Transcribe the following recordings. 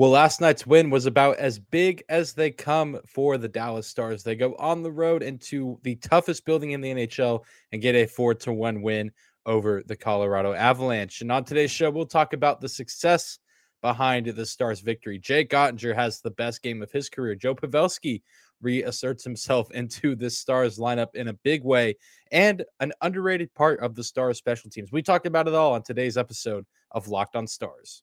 Well, last night's win was about as big as they come for the Dallas Stars. They go on the road into the toughest building in the NHL and get a 4 to 1 win over the Colorado Avalanche. And on today's show, we'll talk about the success behind the Stars' victory. Jake Oettinger has the best game of his career. Joe Pavelski reasserts himself into this Stars lineup in a big way and an underrated part of the Stars special teams. We talked about it all on today's episode of Locked on Stars.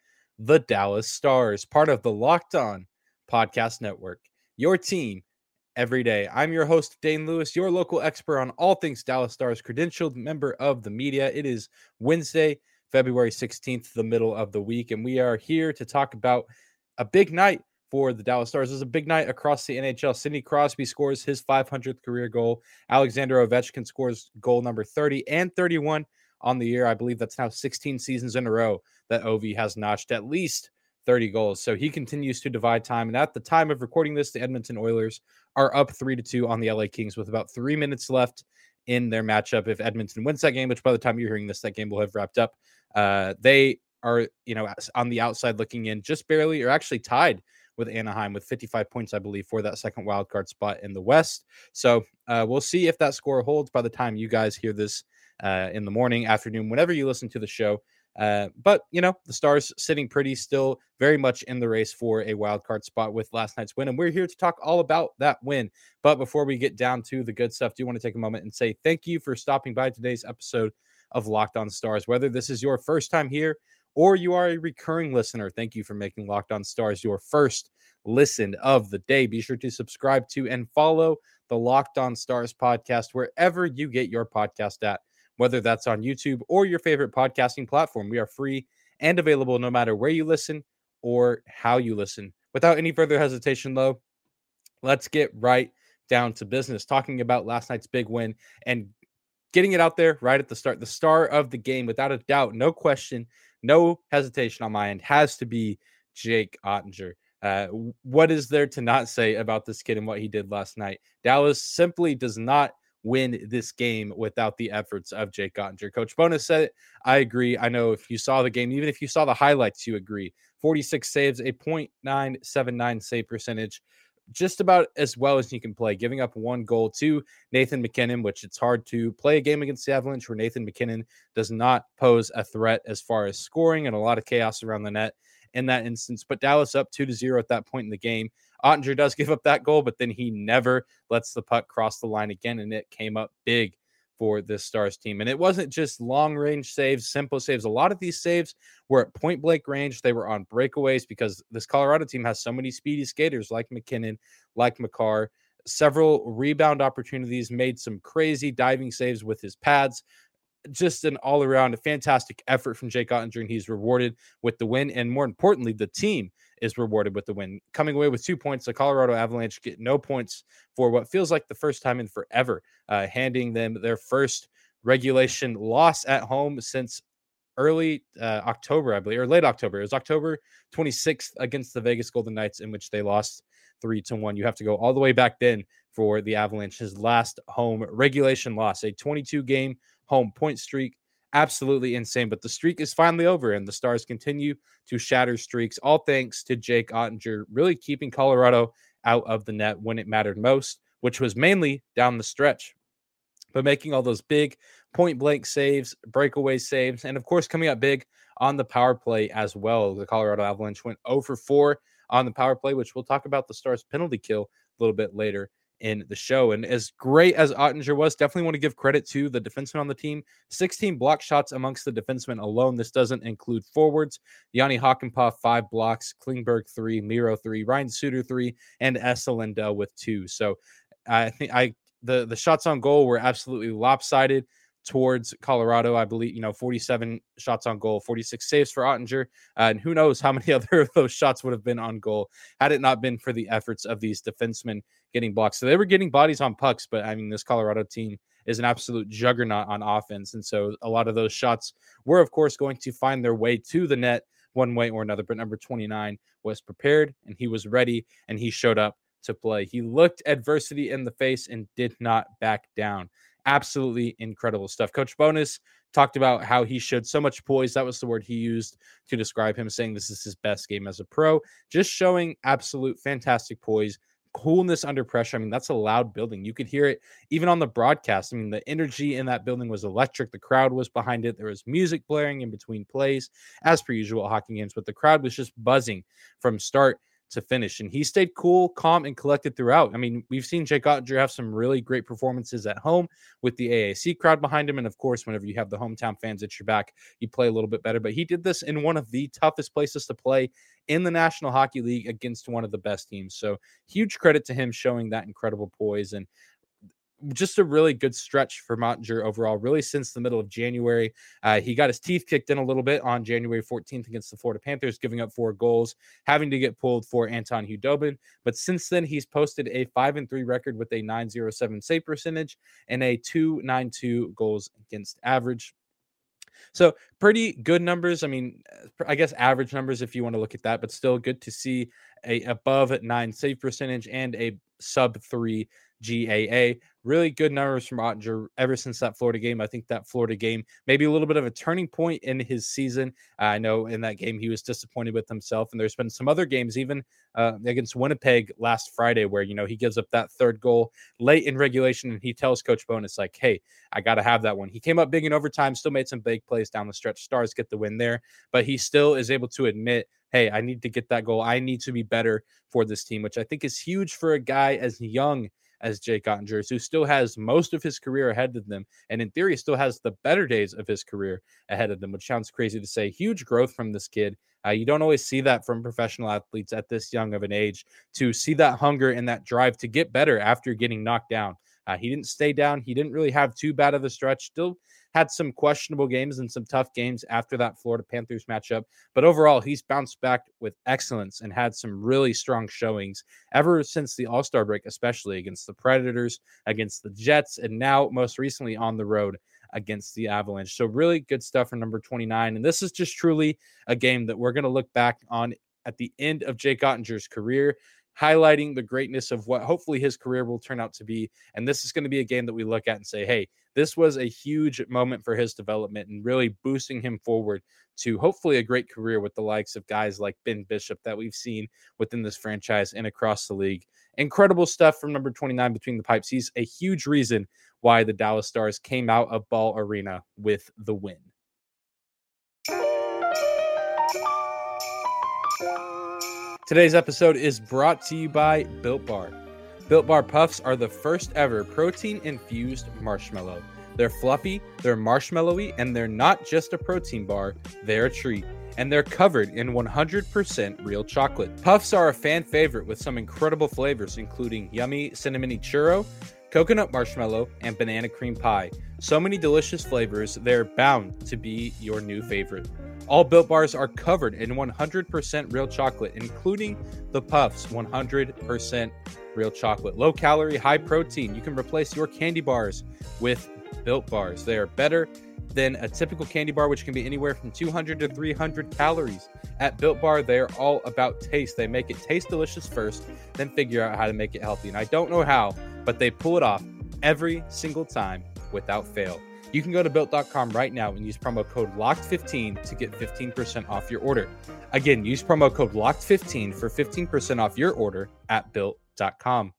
the Dallas Stars, part of the Locked On Podcast Network. Your team every day. I'm your host, Dane Lewis, your local expert on all things Dallas Stars, credentialed member of the media. It is Wednesday, February 16th, the middle of the week, and we are here to talk about a big night for the Dallas Stars. It's a big night across the NHL. Sidney Crosby scores his 500th career goal. Alexander Ovechkin scores goal number 30 and 31 on the year. I believe that's now 16 seasons in a row that Ovi has notched at least 30 goals. So he continues to divide time. And at the time of recording this, the Edmonton Oilers are up three to two on the LA Kings with about three minutes left in their matchup. If Edmonton wins that game, which by the time you're hearing this, that game will have wrapped up. Uh, they are, you know, on the outside looking in just barely, or actually tied with Anaheim with 55 points, I believe, for that second wild card spot in the West. So uh, we'll see if that score holds by the time you guys hear this uh, in the morning, afternoon, whenever you listen to the show. Uh, but you know, the Stars sitting pretty, still very much in the race for a wild card spot with last night's win, and we're here to talk all about that win. But before we get down to the good stuff, do you want to take a moment and say thank you for stopping by today's episode of Locked On Stars. Whether this is your first time here or you are a recurring listener, thank you for making Locked On Stars your first listen of the day. Be sure to subscribe to and follow the Locked On Stars podcast wherever you get your podcast at whether that's on YouTube or your favorite podcasting platform. We are free and available no matter where you listen or how you listen. Without any further hesitation, though, let's get right down to business, talking about last night's big win and getting it out there right at the start. The star of the game, without a doubt, no question, no hesitation on my end, has to be Jake Oettinger. Uh, what is there to not say about this kid and what he did last night? Dallas simply does not win this game without the efforts of Jake Oettinger. Coach Bowness said it. I agree. I know if you saw the game, even if you saw the highlights, you agree. 46 saves, a 0.979 save percentage, just about as well as you can play, giving up one goal to Nathan MacKinnon, which it's hard to play a game against the Avalanche where Nathan MacKinnon does not pose a threat as far as scoring and a lot of chaos around the net in that instance. But Dallas up two to zero at that point in the game. Oettinger does give up that goal, but then he never lets the puck cross the line again, and it came up big for this Stars team. And it wasn't just long range saves, simple saves. A lot of these saves were at point blank range. They were on breakaways because this Colorado team has so many speedy skaters like MacKinnon, like Makar. Several rebound opportunities, made some crazy diving saves with his pads just an all around fantastic effort from Jake Oettinger, and he's rewarded with the win. And more importantly, the team is rewarded with the win. Coming away with two points, the Colorado Avalanche get no points for what feels like the first time in forever, uh, handing them their first regulation loss at home since early uh, October, I believe, or late October. It was October 26th against the Vegas Golden Knights, in which they lost three to one. You have to go all the way back then for the Avalanche's last home regulation loss, a 22 game home point streak. Absolutely insane. But the streak is finally over, and the Stars continue to shatter streaks, all thanks to Jake Oettinger really keeping Colorado out of the net when it mattered most, which was mainly down the stretch. But making all those big point blank saves, breakaway saves, and of course, coming up big on the power play as well. The Colorado Avalanche went 0 for 4 on the power play, which we'll talk about the Stars penalty kill a little bit later in the show. And as great as Oettinger was, definitely want to give credit to the defensemen on the team. 16 block shots amongst the defensemen alone. This doesn't include forwards. Yanni Hakanpää, five blocks, Klingberg, three, Miro, three, Ryan Suter, three, and Esa Lindell with two. So I think I the the shots on goal were absolutely lopsided. Towards Colorado. I believe, you know, 47 shots on goal, 46 saves for Oettinger. Uh, and who knows how many other of those shots would have been on goal had it not been for the efforts of these defensemen getting blocks. So they were getting bodies on pucks, but I mean, this Colorado team is an absolute juggernaut on offense. And so a lot of those shots were, of course, going to find their way to the net one way or another. But number 29 was prepared and he was ready and he showed up to play. He looked adversity in the face and did not back down. Absolutely incredible stuff. Coach Bowness talked about how he showed so much poise. That was the word he used to describe him, saying this is his best game as a pro. Just showing absolute fantastic poise, coolness under pressure. I mean, that's a loud building. You could hear it even on the broadcast. I mean, the energy in that building was electric. The crowd was behind it. There was music blaring in between plays, as per usual hockey games, but the crowd was just buzzing from start to finish. And he stayed cool, calm, and collected throughout. I mean, we've seen Jake Oettinger have some really great performances at home with the AAC crowd behind him. And of course, whenever you have the hometown fans at your back, you play a little bit better. But he did this in one of the toughest places to play in the National Hockey League against one of the best teams. So huge credit to him showing that incredible poise. And just a really good stretch for Oettinger overall, really since the middle of January. Uh, he got his teeth kicked in a little bit on January 14th against the Florida Panthers, giving up four goals, having to get pulled for Anton Khudobin. But since then, he's posted a 5 and 3 record with a 907 save percentage and a 292 goals against average. So pretty good numbers. I mean, I guess average numbers if you want to look at that, but still good to see a above nine save percentage and a sub three GAA. Really good numbers from Oettinger ever since that Florida game. I think that Florida game maybe a little bit of a turning point in his season. I know in that game he was disappointed with himself, and there's been some other games, even uh, against Winnipeg last Friday, where you know he gives up that third goal late in regulation, and he tells Coach Bowness like, "Hey, I got to have that one." He came up big in overtime, still made some big plays down the stretch. Stars get the win there, but he still is able to admit hey, I need to get that goal. I need to be better for this team, which I think is huge for a guy as young as Jake Oettinger, who still has most of his career ahead of them, and in theory still has the better days of his career ahead of them, which sounds crazy to say. Huge growth from this kid. Uh, you don't always see that from professional athletes at this young of an age to see that hunger and that drive to get better after getting knocked down. Uh, he didn't stay down. He didn't really have too bad of a stretch. Still had some questionable games and some tough games after that Florida Panthers matchup. But overall, he's bounced back with excellence and had some really strong showings ever since the All Star break, especially against the Predators, against the Jets, and now most recently on the road against the Avalanche. So, really good stuff for number 29. And this is just truly a game that we're going to look back on at the end of Jake Oettinger's career highlighting the greatness of what hopefully his career will turn out to be. And this is going to be a game that we look at and say, hey, this was a huge moment for his development and really boosting him forward to hopefully a great career with the likes of guys like Ben Bishop that we've seen within this franchise and across the league. Incredible stuff from number 29 between the pipes. He's a huge reason why the Dallas Stars came out of Ball Arena with the win. Today's episode is brought to you by Built Bar. Built Bar Puffs are the first ever protein infused marshmallow. They're fluffy, they're marshmallowy, and they're not just a protein bar, they're a treat. And they're covered in 100% real chocolate. Puffs are a fan favorite with some incredible flavors, including yummy cinnamony churro, coconut marshmallow, and banana cream pie. So many delicious flavors, they're bound to be your new favorite. All built bars are covered in 100% real chocolate, including the puffs 100% real chocolate. Low calorie, high protein. You can replace your candy bars with built bars. They are better than a typical candy bar, which can be anywhere from 200 to 300 calories. At Built Bar, they are all about taste. They make it taste delicious first, then figure out how to make it healthy. And I don't know how, but they pull it off every single time without fail. You can go to built.com right now and use promo code LOCKED15 to get 15% off your order. Again, use promo code LOCKED15 for 15% off your order at built.com.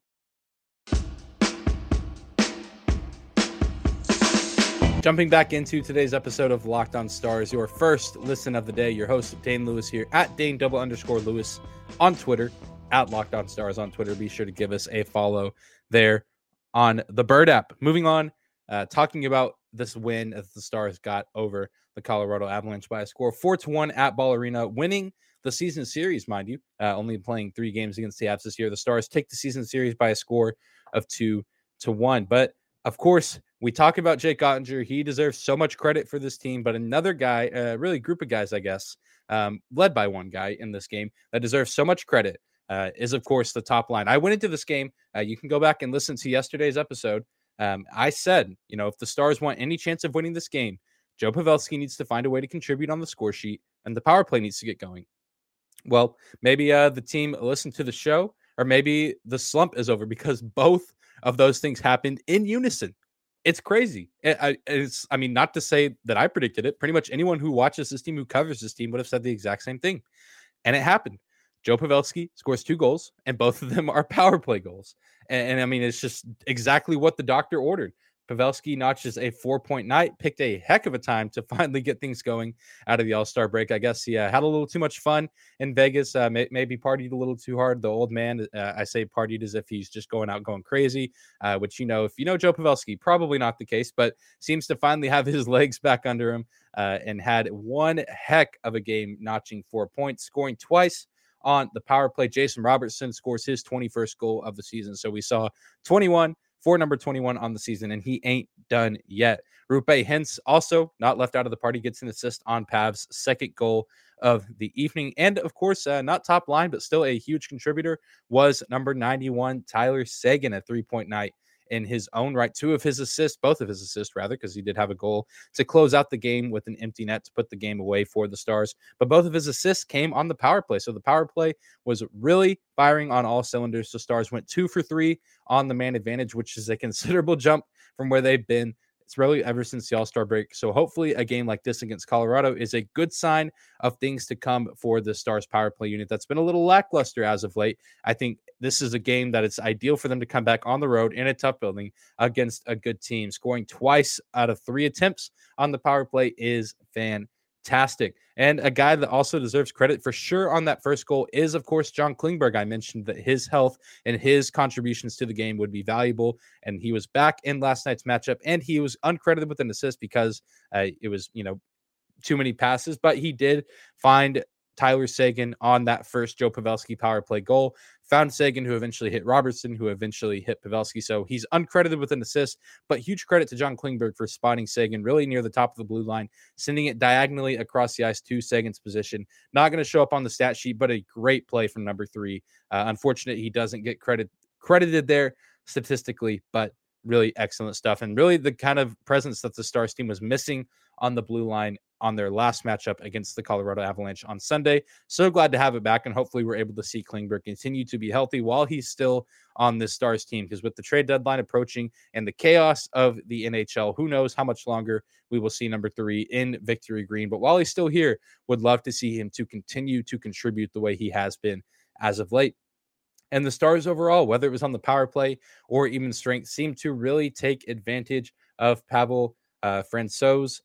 Jumping back into today's episode of Locked On Stars, your first listen of the day. Your host Dane Lewis here at Dane double underscore Lewis on Twitter at Locked On Stars on Twitter. Be sure to give us a follow there on the Bird app. Moving on, uh, talking about this win as the Stars got over the Colorado Avalanche by a score four to one at Ball Arena, winning the season series, mind you. Uh, only playing three games against the Avs this year. The Stars take the season series by a score of two to one. But of course, we talk about Jake Oettinger. He deserves so much credit for this team, but another guy, uh, really group of guys, I guess, um, led by one guy in this game that deserves so much credit uh, is, of course, the top line. I went into this game. Uh, you can go back and listen to yesterday's episode. Um, I said, you know, if the Stars want any chance of winning this game, Joe Pavelski needs to find a way to contribute on the score sheet, and the power play needs to get going. Well, maybe uh, the team listened to the show, or maybe the slump is over because both of those things happened in unison. It's crazy. It, it's, I mean, not to say that I predicted it. Pretty much anyone who watches this team, who covers this team, would have said the exact same thing. And it happened. Joe Pavelski scores two goals, and both of them are power play goals. And, and I mean, it's just exactly what the doctor ordered. Pavelski notches a four point night, picked a heck of a time to finally get things going out of the All Star break. I guess he uh, had a little too much fun in Vegas, uh, may- maybe partied a little too hard. The old man, uh, I say partied as if he's just going out going crazy, uh, which, you know, if you know Joe Pavelski, probably not the case, but seems to finally have his legs back under him uh, and had one heck of a game, notching four points, scoring twice on the power play. Jason Robertson scores his 21st goal of the season. So we saw 21 for number 21 on the season, and he ain't done yet. Roope Hintz also not left out of the party, gets an assist on Pav's second goal of the evening. And of course, uh, not top line, but still a huge contributor was number 91, Tyler Seguin, a three point night in his own right. Two of his assists, both of his assists, rather, because he did have a goal to close out the game with an empty net to put the game away for the Stars. But both of his assists came on the power play. So the power play was really firing on all cylinders. The Stars went two for three on the man advantage, which is a considerable jump from where they've been it's really ever since the All Star break. So hopefully, a game like this against Colorado is a good sign of things to come for the Stars power play unit that's been a little lackluster as of late. I think this is a game that it's ideal for them to come back on the road in a tough building against a good team. Scoring twice out of three attempts on the power play is fantastic. And a guy that also deserves credit for sure on that first goal is, of course, John Klingberg. I mentioned that his health and his contributions to the game would be valuable. And he was back in last night's matchup and he was uncredited with an assist because uh, it was, you know, too many passes, but he did find Tyler Seguin on that first Joe Pavelski power play goal. Found Seguin, who eventually hit Robertson, who eventually hit Pavelski. So he's uncredited with an assist, but huge credit to John Klingberg for spotting Seguin really near the top of the blue line, sending it diagonally across the ice to Seguin's position. Not going to show up on the stat sheet, but a great play from number three. Uh, unfortunate he doesn't get credit credited there statistically, but really excellent stuff and really the kind of presence that the Stars team was missing on the blue line on their last matchup against the Colorado Avalanche on Sunday. So glad to have it back, and hopefully we're able to see Klingberg continue to be healthy while he's still on this Stars team. Because with the trade deadline approaching and the chaos of the NHL, who knows how much longer we will see number three in Victory Green. But while he's still here, would love to see him to continue to contribute the way he has been as of late. And the Stars overall, whether it was on the power play or even strength, seemed to really take advantage of Pavel uh, Francouz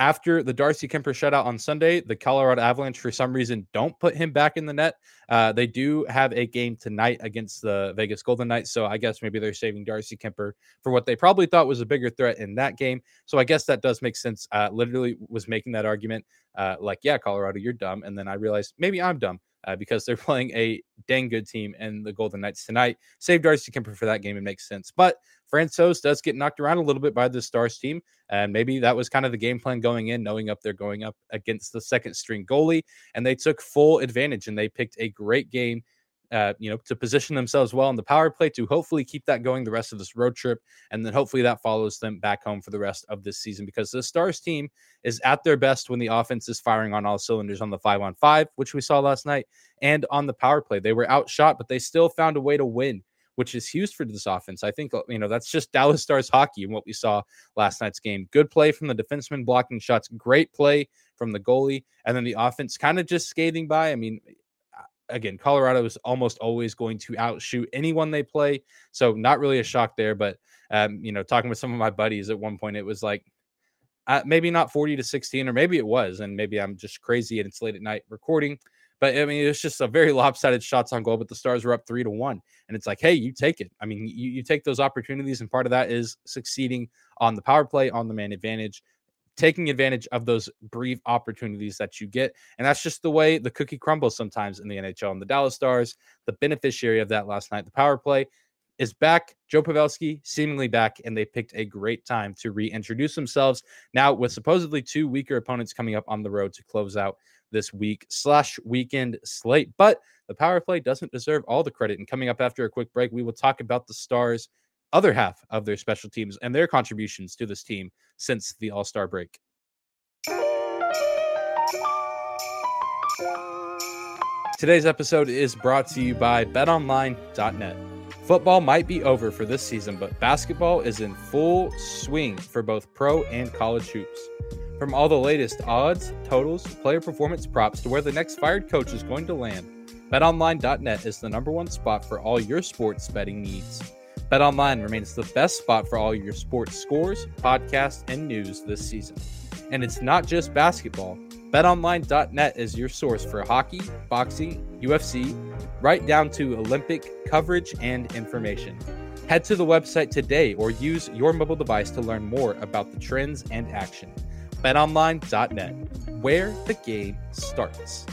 after the Darcy Kuemper shutout on Sunday, the Colorado Avalanche, for some reason, don't put him back in the net. Uh, they do have a game tonight against the Vegas Golden Knights. So I guess maybe they're saving Darcy Kuemper for what they probably thought was a bigger threat in that game. So I guess that does make sense. Uh, literally was making that argument uh, like, yeah, Colorado, you're dumb. And then I realized maybe I'm dumb uh, because they're playing a dang good team and the Golden Knights tonight. Save Darcy Kuemper for that game. It makes sense. But Francouz does get knocked around a little bit by the Stars team. And maybe that was kind of the game plan going in, knowing up they're going up against the second string goalie. And they took full advantage and they picked a great game uh, you know, to position themselves well in the power play to hopefully keep that going the rest of this road trip. And then hopefully that follows them back home for the rest of this season because the Stars team is at their best when the offense is firing on all cylinders on the five on five, which we saw last night, and on the power play. They were outshot, but they still found a way to win. Which is huge for this offense. I think, you know, that's just Dallas Stars hockey and what we saw last night's game. Good play from the defenseman blocking shots, great play from the goalie, and then the offense kind of just skating by. I mean, again, Colorado is almost always going to outshoot anyone they play. So not really a shock there. But um, you know, talking with some of my buddies at one point, it was like uh, maybe not 40 to 16, or maybe it was, and maybe I'm just crazy and it's late at night recording. But I mean, it's just a very lopsided shots on goal. But the Stars were up three to one, and it's like, hey, you take it. I mean, you, you take those opportunities, and part of that is succeeding on the power play, on the man advantage taking advantage of those brief opportunities that you get. And that's just the way the cookie crumbles sometimes in the NHL. And the Dallas Stars, the beneficiary of that last night, the power play, is back. Joe Pavelski seemingly back, and they picked a great time to reintroduce themselves. Now, with supposedly two weaker opponents coming up on the road to close out this week slash weekend slate. But the power play doesn't deserve all the credit. And coming up after a quick break, we will talk about the Stars' other half of their special teams and their contributions to this team since the All Star break. Today's episode is brought to you by betonline.net. Football might be over for this season, but basketball is in full swing for both pro and college hoops. From all the latest odds, totals, player performance props to where the next fired coach is going to land, betonline.net is the number one spot for all your sports betting needs. BetOnline remains the best spot for all your sports scores, podcasts, and news this season. And it's not just basketball. BetOnline.net is your source for hockey, boxing, UFC, right down to Olympic coverage and information. Head to the website today or use your mobile device to learn more about the trends and action. BetOnline.net, where the game starts.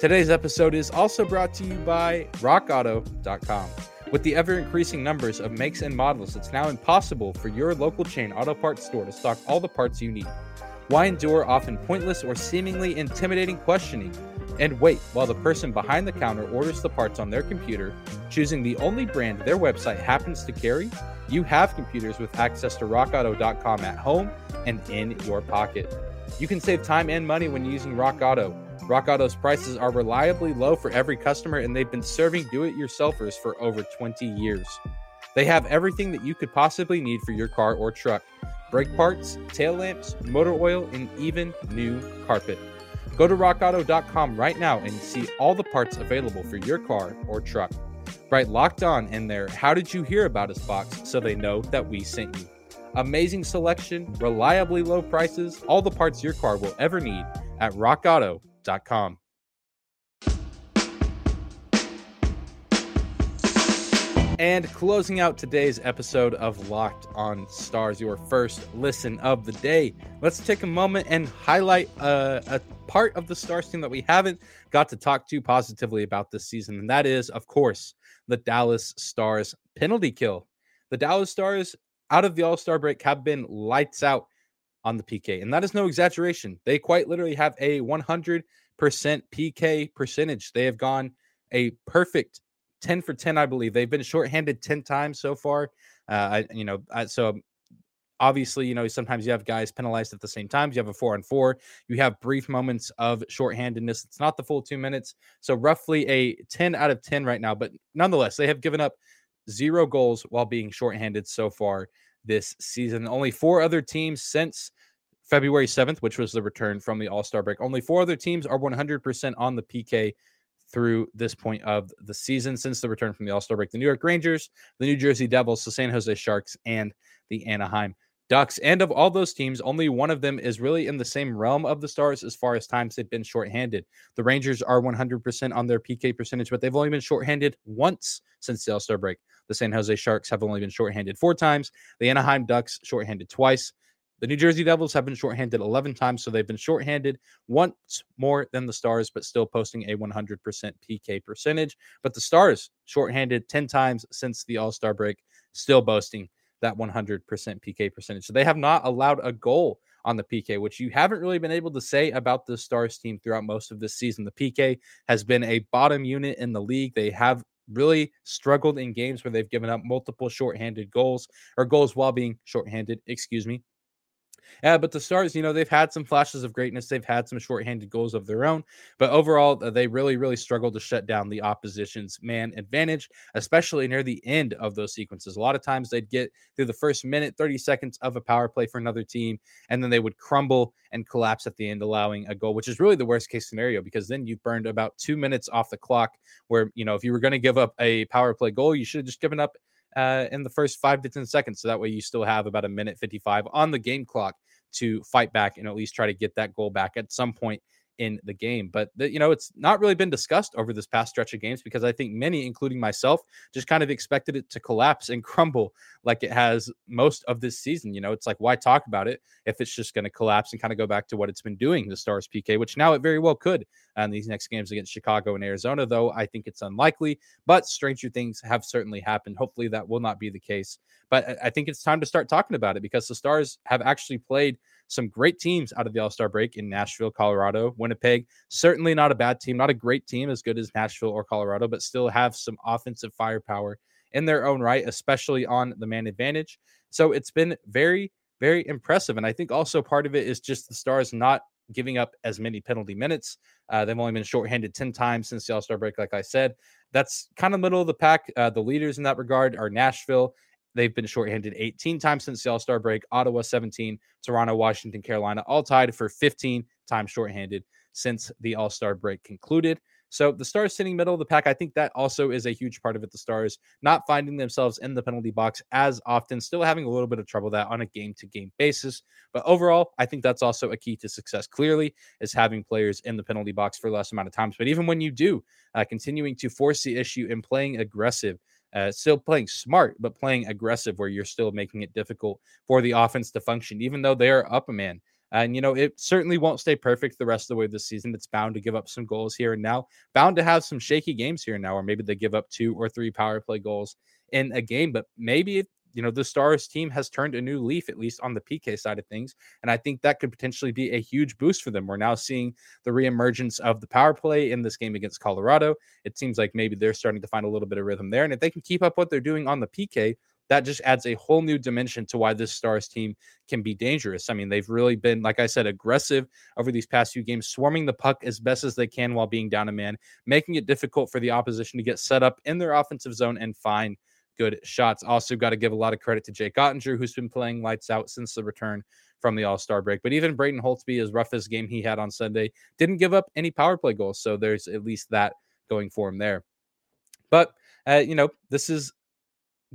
Today's episode is also brought to you by RockAuto.com. With the ever increasing numbers of makes and models, it's now impossible for your local chain auto parts store to stock all the parts you need. Why endure often pointless or seemingly intimidating questioning and wait while the person behind the counter orders the parts on their computer, choosing the only brand their website happens to carry? You have computers with access to rockauto.com at home and in your pocket. You can save time and money when using Rock Auto. Rock Auto's prices are reliably low for every customer, and they've been serving do it yourselfers for over 20 years. They have everything that you could possibly need for your car or truck brake parts, tail lamps, motor oil, and even new carpet. Go to rockauto.com right now and see all the parts available for your car or truck. Write locked on in there. How did you hear about us box so they know that we sent you? Amazing selection, reliably low prices, all the parts your car will ever need at rockauto.com. And closing out today's episode of Locked on Stars, your first listen of the day, let's take a moment and highlight a, a part of the Stars team that we haven't got to talk to positively about this season. And that is, of course, the Dallas Stars penalty kill. The Dallas Stars, out of the All Star break, have been lights out on the PK. And that is no exaggeration. They quite literally have a 100% PK percentage. They have gone a perfect 10 for 10, I believe. They've been shorthanded 10 times so far. Uh, I, you know, I, so obviously, you know, sometimes you have guys penalized at the same time. You have a four on four. You have brief moments of shorthandedness. It's not the full two minutes. So roughly a 10 out of 10 right now. But nonetheless, they have given up zero goals while being shorthanded so far this season. Only four other teams since February 7th, which was the return from the All Star break. Only four other teams are 100% on the PK through this point of the season since the return from the All Star break. The New York Rangers, the New Jersey Devils, the San Jose Sharks, and the Anaheim Ducks. And of all those teams, only one of them is really in the same realm of the Stars as far as times they've been shorthanded. The Rangers are 100% on their PK percentage, but they've only been shorthanded once since the All Star break. The San Jose Sharks have only been shorthanded four times. The Anaheim Ducks shorthanded twice. The New Jersey Devils have been shorthanded 11 times, so they've been shorthanded once more than the Stars, but still posting a 100% PK percentage. But the Stars shorthanded 10 times since the All Star break, still boasting that 100% PK percentage. So they have not allowed a goal on the PK, which you haven't really been able to say about the Stars team throughout most of this season. The PK has been a bottom unit in the league. They have really struggled in games where they've given up multiple shorthanded goals or goals while being shorthanded, excuse me. Yeah, but the Stars, you know, they've had some flashes of greatness. They've had some shorthanded goals of their own, but overall, uh, they really, really struggled to shut down the opposition's man advantage, especially near the end of those sequences. A lot of times they'd get through the first minute, 30 seconds of a power play for another team, and then they would crumble and collapse at the end, allowing a goal, which is really the worst case scenario because then you burned about two minutes off the clock. Where, you know, if you were going to give up a power play goal, you should have just given up uh, in the first five to 10 seconds. So that way you still have about a minute 55 on the game clock to fight back and at least try to get that goal back at some point in the game. But the, you know, it's not really been discussed over this past stretch of games because I think many, including myself, just kind of expected it to collapse and crumble like it has most of this season. You know, it's like why talk about it if it's just going to collapse and kind of go back to what it's been doing, the Stars PK, which now it very well could on these next games against Chicago and Arizona, though I think it's unlikely. But stranger things have certainly happened. Hopefully that will not be the case. But I think it's time to start talking about it because the Stars have actually played some great teams out of the All Star break in Nashville, Colorado, Winnipeg. Certainly not a bad team, not a great team as good as Nashville or Colorado, but still have some offensive firepower in their own right, especially on the man advantage. So it's been very, very impressive. And I think also part of it is just the Stars not giving up as many penalty minutes. Uh, they've only been shorthanded 10 times since the All Star break, like I said. That's kind of middle of the pack. Uh, the leaders in that regard are Nashville They've been shorthanded 18 times since the All Star break. Ottawa 17, Toronto, Washington, Carolina, all tied for 15 times shorthanded since the All Star break concluded. So the Stars sitting middle of the pack, I think that also is a huge part of it. The Stars not finding themselves in the penalty box as often, still having a little bit of trouble that on a game to game basis. But overall, I think that's also a key to success. Clearly, is having players in the penalty box for less amount of times. But even when you do, uh, continuing to force the issue and playing aggressive uh, still playing smart, but playing aggressive where you're still making it difficult for the offense to function, even though they are up a man. And, you know, it certainly won't stay perfect the rest of the way of this season. It's bound to give up some goals here and now, bound to have some shaky games here and now, or maybe they give up two or three power play goals in a game. But maybe you know, the Stars team has turned a new leaf, at least on the PK side of things. And I think that could potentially be a huge boost for them. We're now seeing the reemergence of the power play in this game against Colorado. It seems like maybe they're starting to find a little bit of rhythm there. And if they can keep up what they're doing on the PK, that just adds a whole new dimension to why this Stars team can be dangerous. I mean, they've really been, like I said, aggressive over these past few games, swarming the puck as best as they can while being down a man, making it difficult for the opposition to get set up in their offensive zone and find good shots. Also, got to give a lot of credit to Jake Oettinger, who's been playing lights out since the return from the All Star break. But even Braden Holtby, as rough as game he had on Sunday, didn't give up any power play goals. So there's at least that going for him there. But uh, you know, this is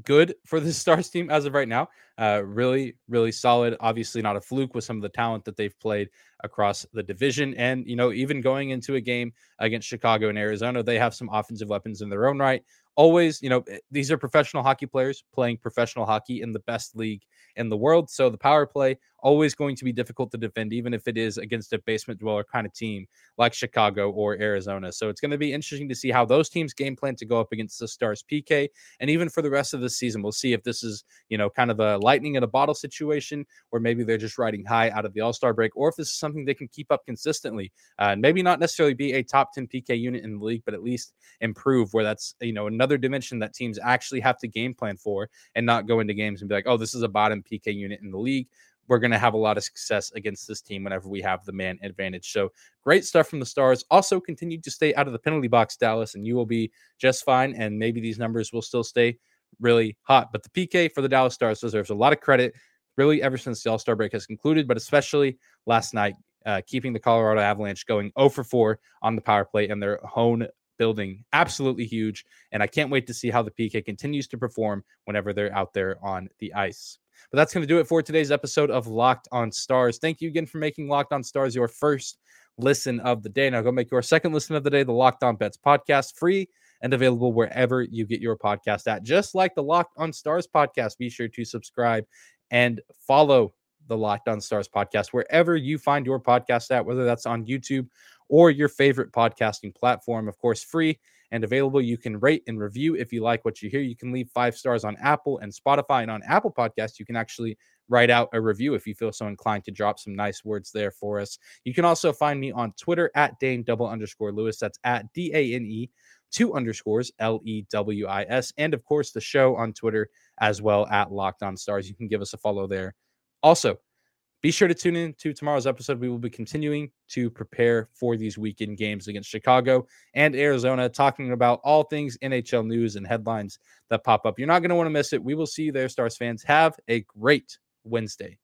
good for the Stars team as of right now. Uh, really, really solid. Obviously, not a fluke with some of the talent that they've played across the division. And, you know, even going into a game against Chicago and Arizona, they have some offensive weapons in their own right always, you know, eh, these are professional hockey players playing professional hockey in the best league in the world. So the power play always going to be difficult to defend, even if it is against a basement dweller kind of team like Chicago or Arizona. So it's going to be interesting to see how those teams game plan to go up against the Stars PK. And even for the rest of the season, we'll see if this is, you know, kind of a lightning in a bottle situation, or maybe they're just riding high out of the All Star break, or if this is something they can keep up consistently. Uh, maybe not necessarily be a top 10 PK unit in the league, but at least improve where that's, you know, another dimension that teams actually have to game plan for and not go into games and be like, oh, this is a bottom PK unit in the league we're going to have a lot of success against this team whenever we have the man advantage. So great stuff from the Stars. Also, continue to stay out of the penalty box, Dallas, and you will be just fine. And maybe these numbers will still stay really hot. But the PK for the Dallas Stars deserves a lot of credit, really, ever since the All Star break has concluded, but especially last night, uh, keeping the Colorado Avalanche going 0 for 4 on the power play in their own building. Absolutely huge. And I can't wait to see how the PK continues to perform whenever they're out there on the ice. But that's going to do it for today's episode of Locked on Stars. Thank you again for making Locked on Stars your first listen of the day. Now go make your second listen of the day, the Locked on Bets podcast, free and available wherever you get your podcast at. Just like the Locked on Stars podcast, be sure to subscribe and follow the Locked on Stars podcast wherever you find your podcast at, whether that's on YouTube or your favorite podcasting platform. Of course, free and available. You can rate and review if you like what you hear. You can leave five stars on Apple and Spotify. And on Apple Podcasts, you can actually write out a review if you feel so inclined to drop some nice words there for us. You can also find me on Twitter at Dane double underscore Lewis. That's at D A N E two underscores L E W I S. And of course, the show on Twitter as well at Locked On Stars. You can give us a follow there. Also, be sure to tune in to tomorrow's episode. We will be continuing to prepare for these weekend games against Chicago and Arizona, talking about all things NHL news and headlines that pop up. You're not going to want to miss it. We will see you there, Stars fans. Have a great Wednesday.